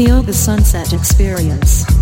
Feel the sunset experience.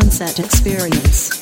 Sunset experience.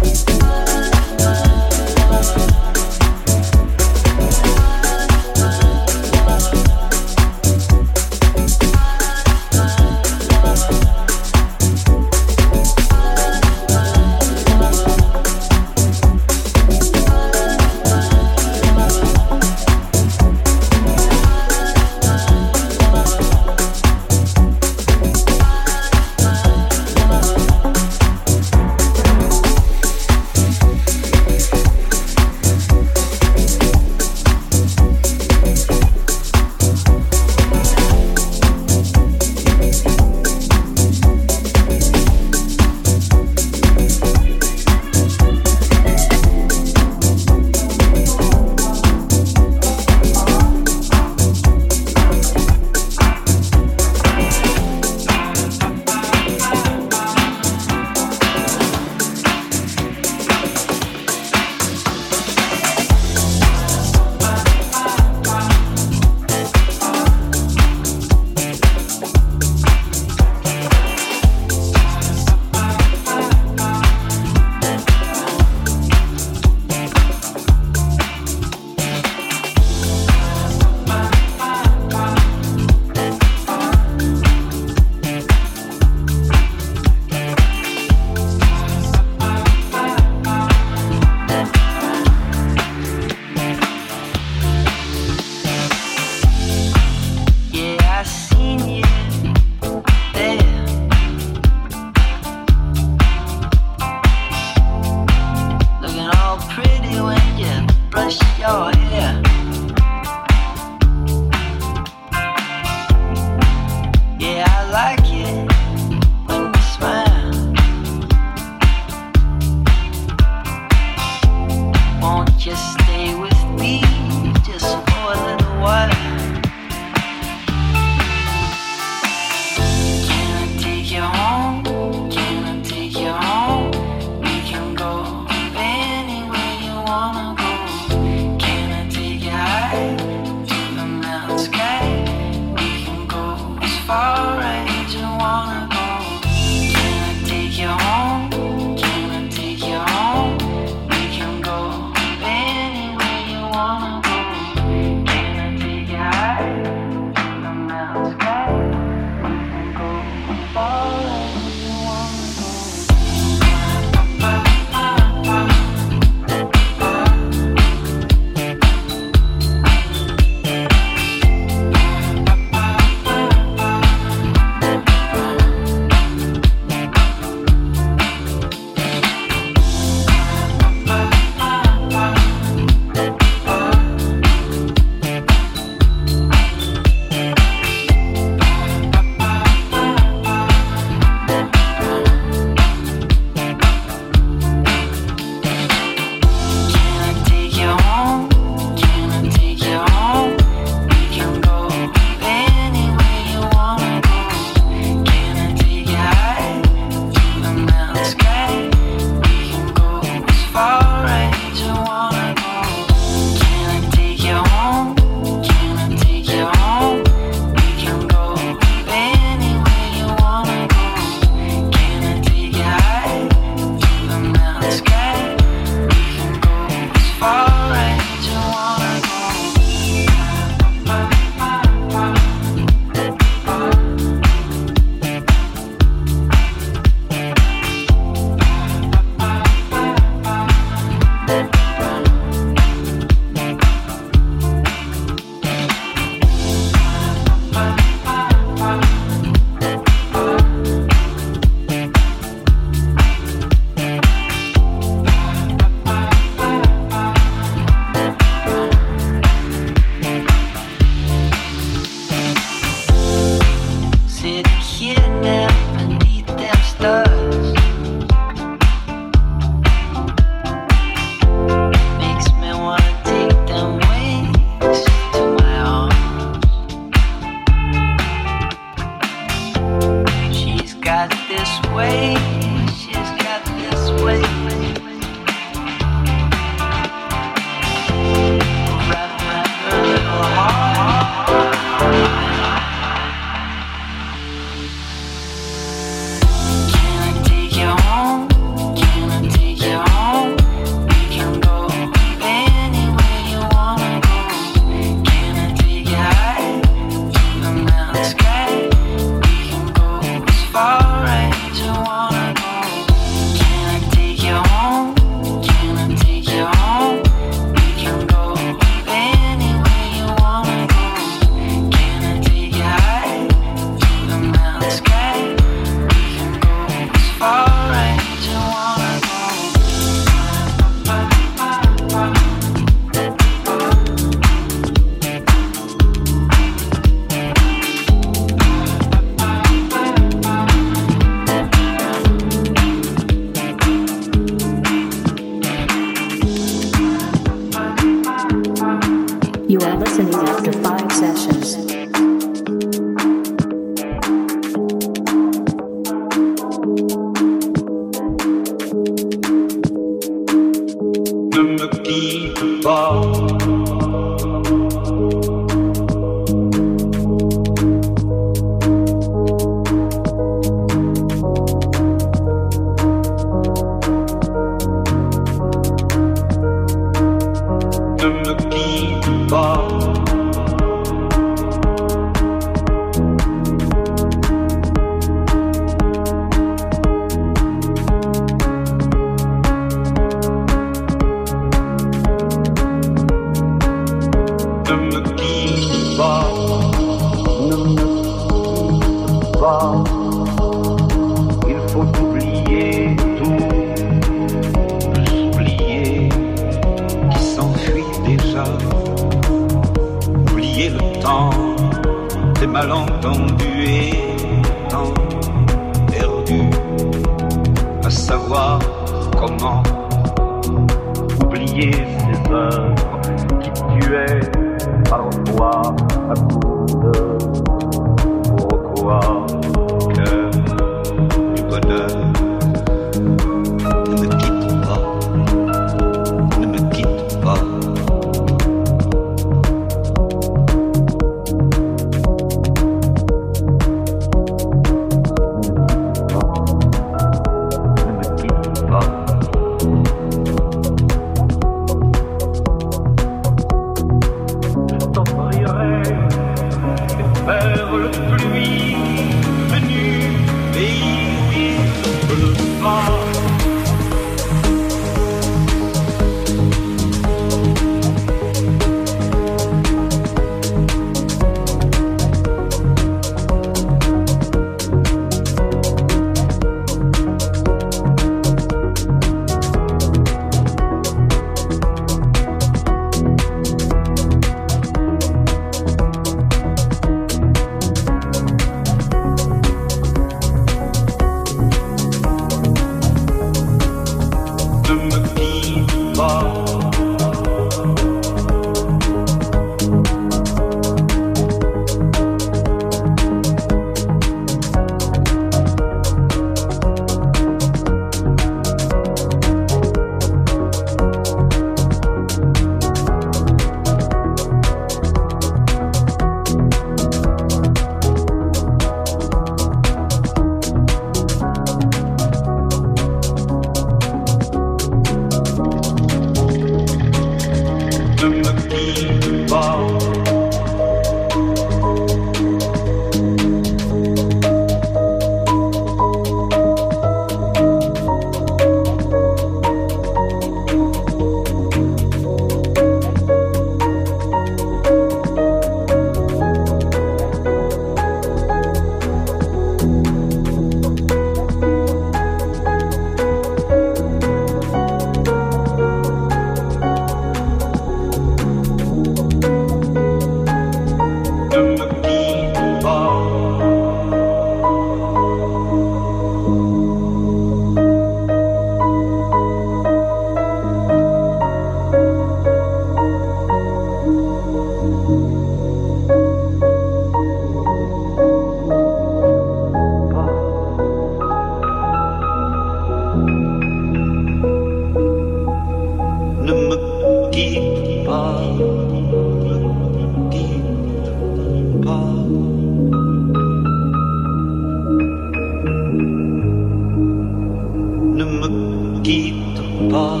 Quitte pas.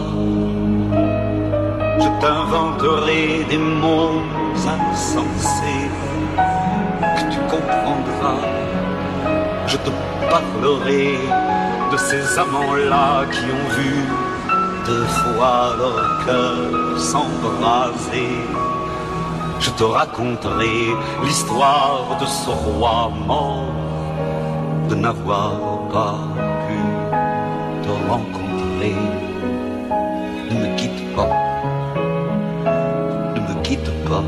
Je t'inventerai des mots insensés que tu comprendras. Je te parlerai de ces amants-là qui ont vu deux fois leur cœur s'embraser. Je te raconterai l'histoire de ce roi mort, de n'avoir pas pu te rencontrer. Ne me quitte pas, ne me quitte pas,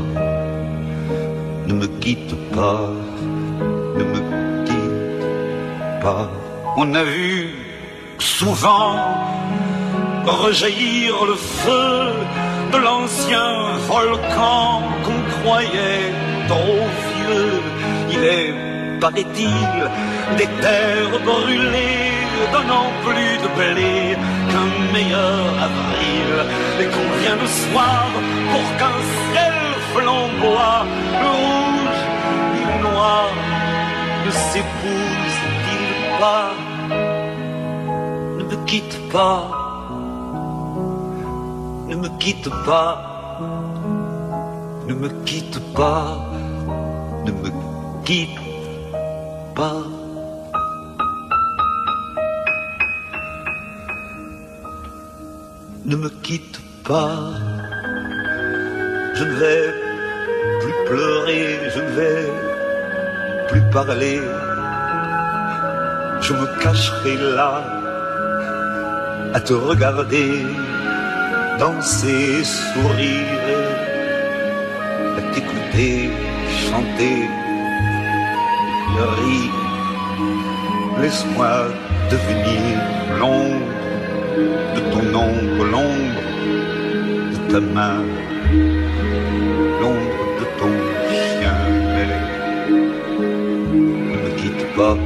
ne me quitte pas, ne me quitte pas. On a vu souvent rejaillir le feu de l'ancien volcan qu'on croyait trop vieux. Il est, paraît-il, des terres brûlées, donnant plus de blé qu'un meilleur avril, et qu'on vient le soir pour qu'un ciel flamboie, le rouge et le noir ne s'épousent-ils pas Ne me quitte pas, ne me quitte pas, ne me quitte pas, ne me quitte pas. Ne me quitte pas. Je ne vais plus pleurer, je ne vais plus parler. Je me cacherai là à te regarder, danser, sourire, à t'écouter, chanter, rire. Laisse-moi devenir l'ombre de ton ombre, l'ombre de ta main, l'ombre de ton chien. Mais ne me quitte pas,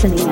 胜利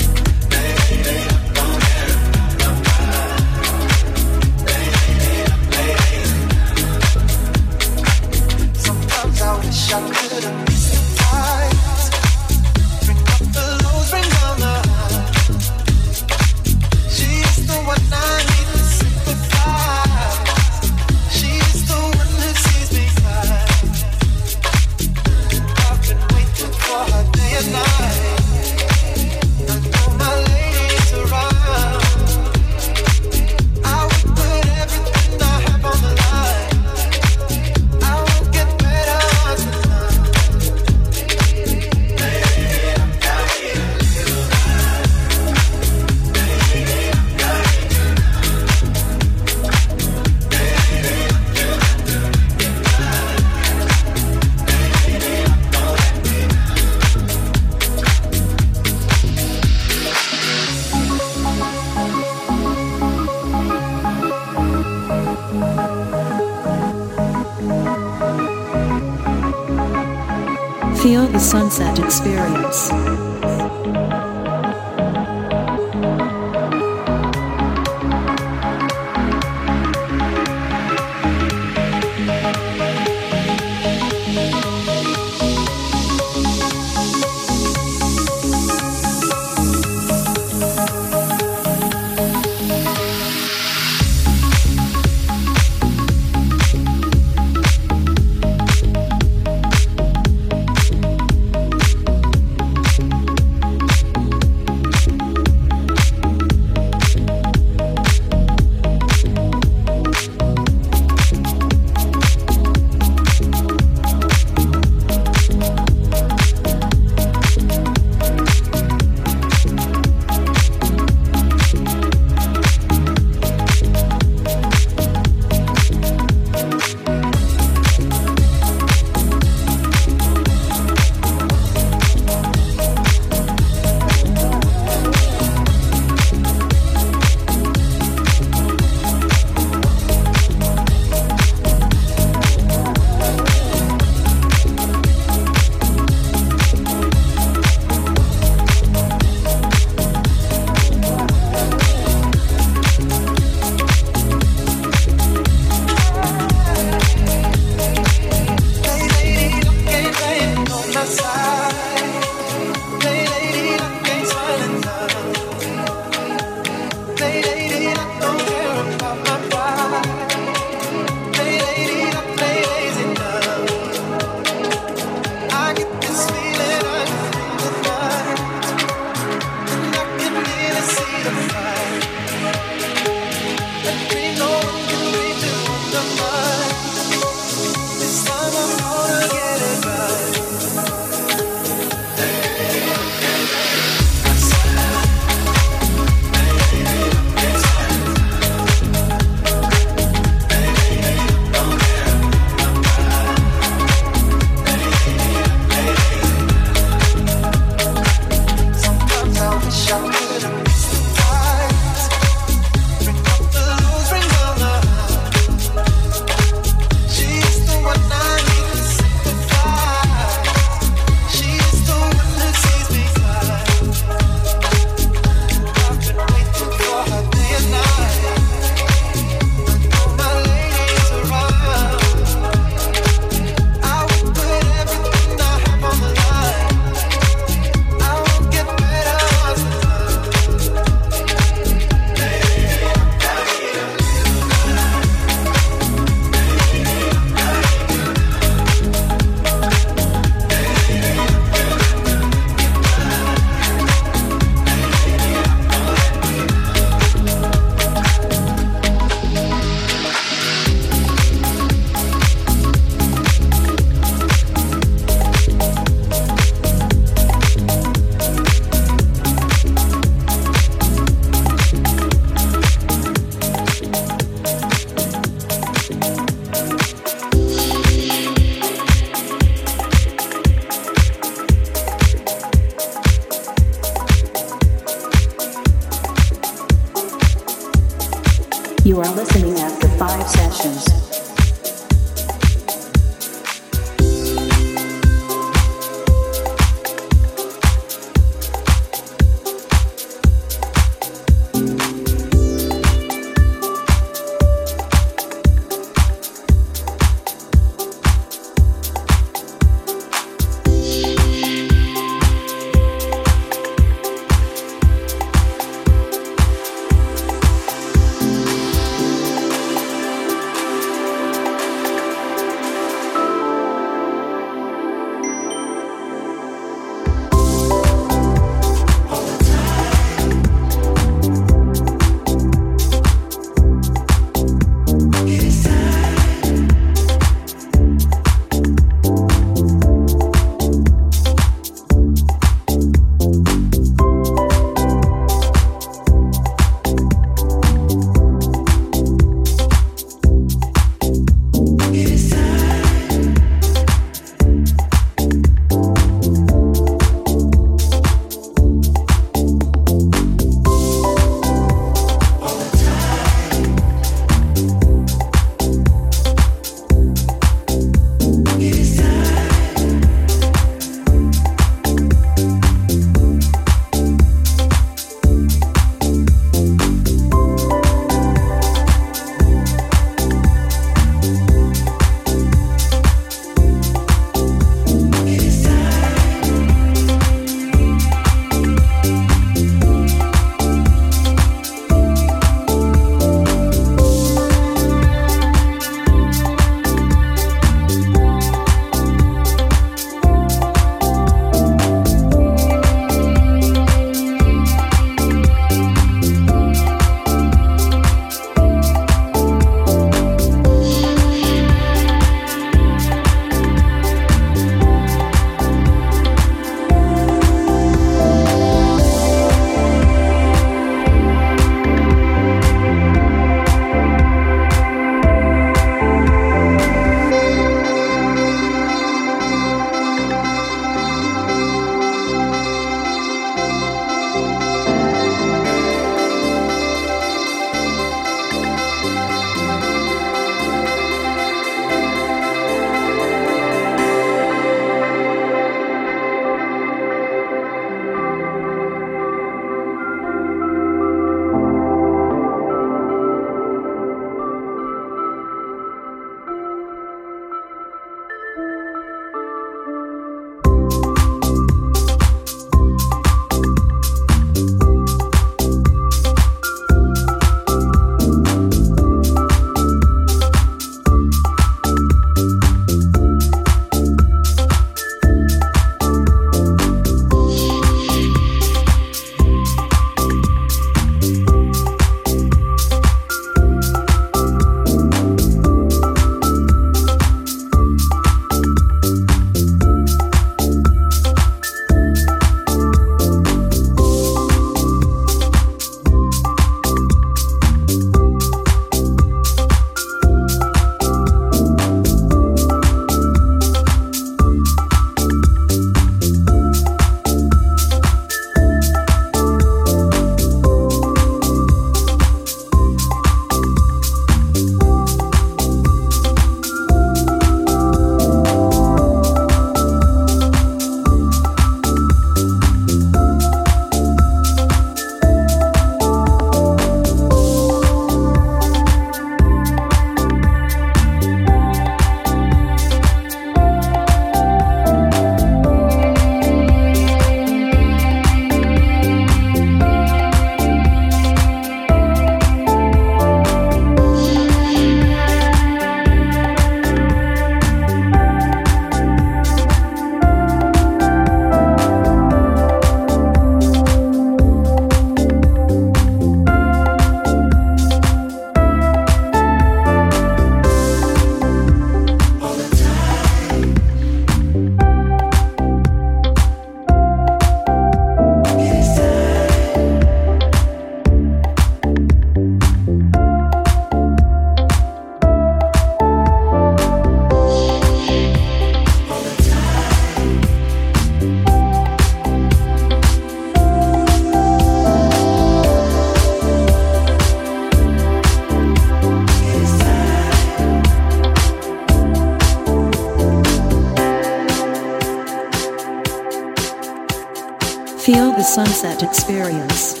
sunset experience.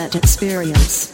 that experience.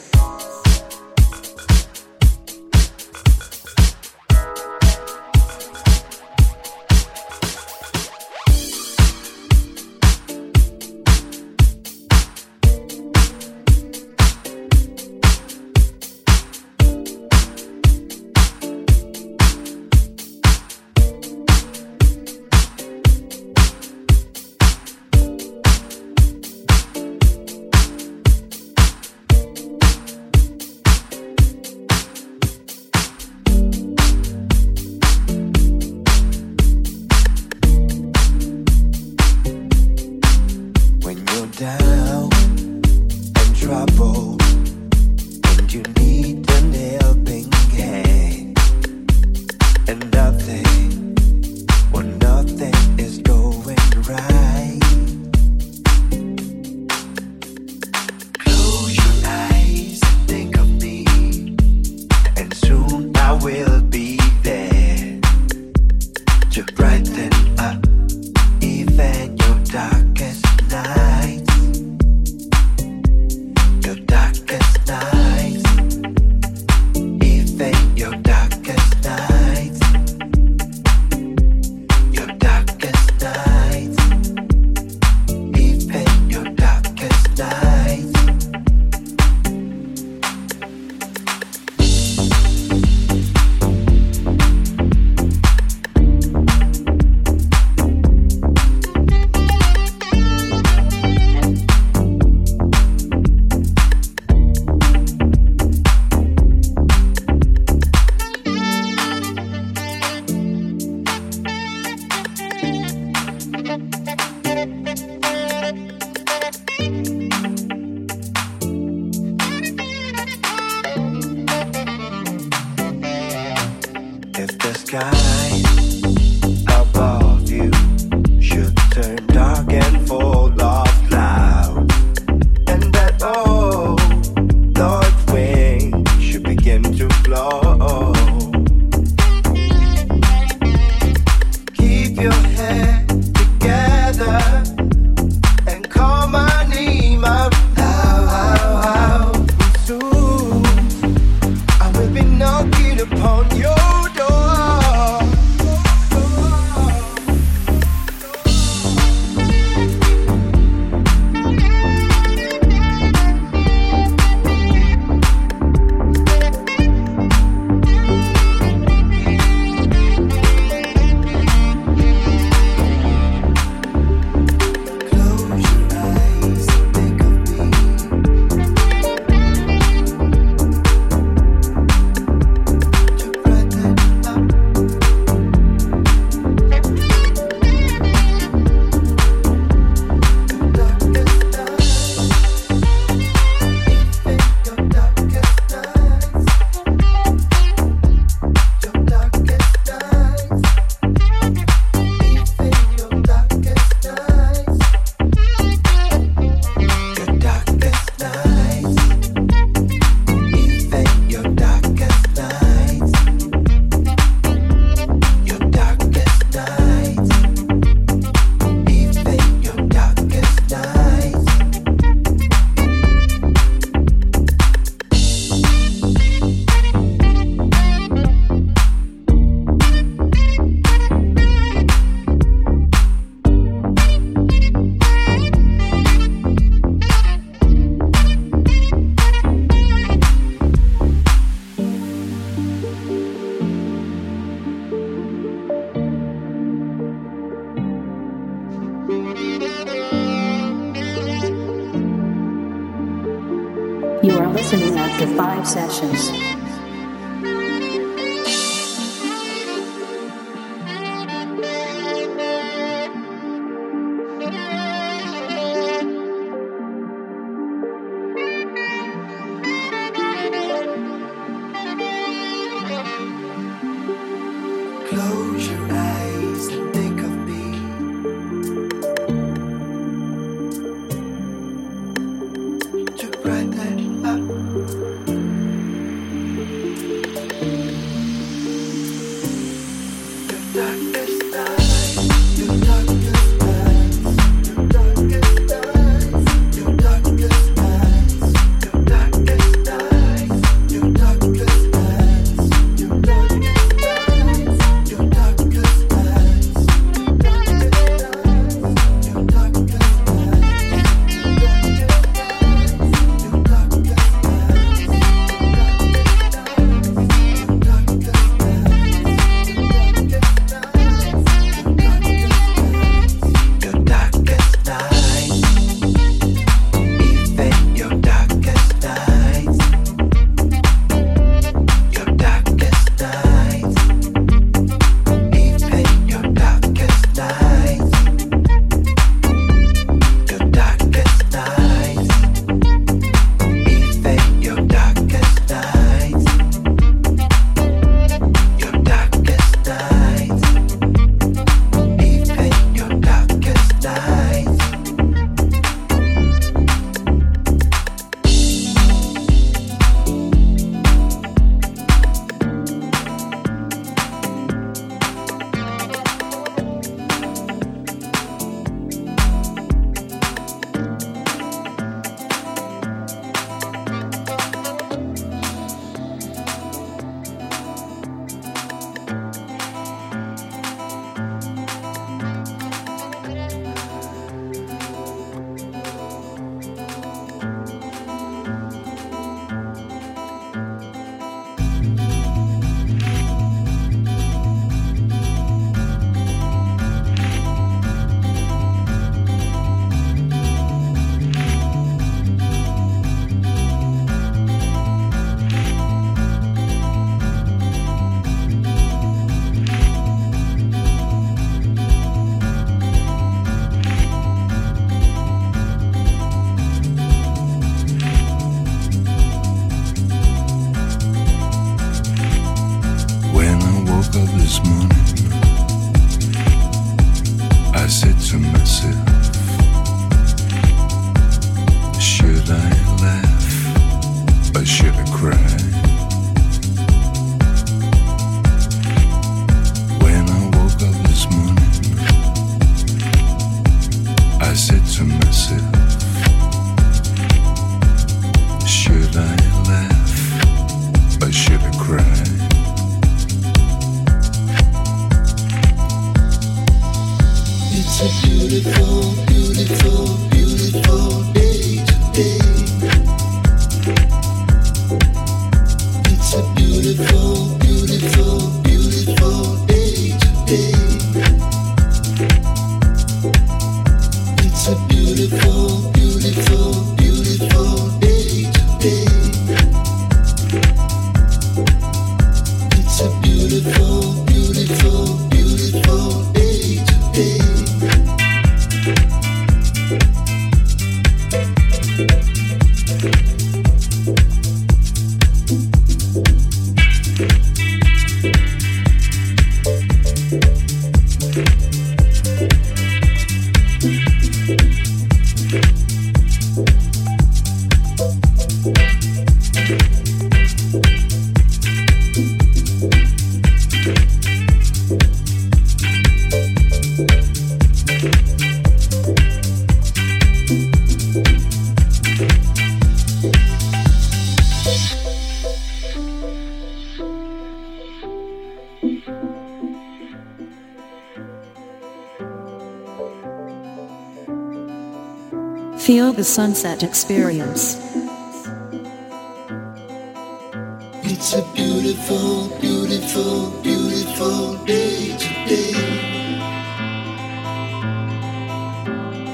sunset experience. It's a beautiful, beautiful, beautiful day today.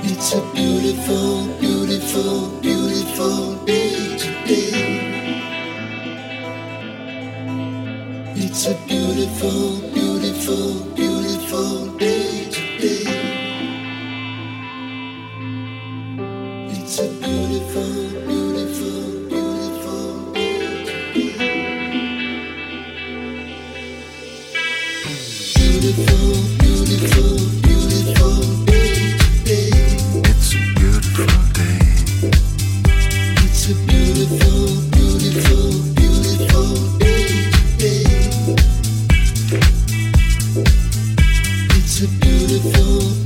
It's a beautiful, beautiful, beautiful day today. It's a beautiful, beautiful, beautiful day. beautiful.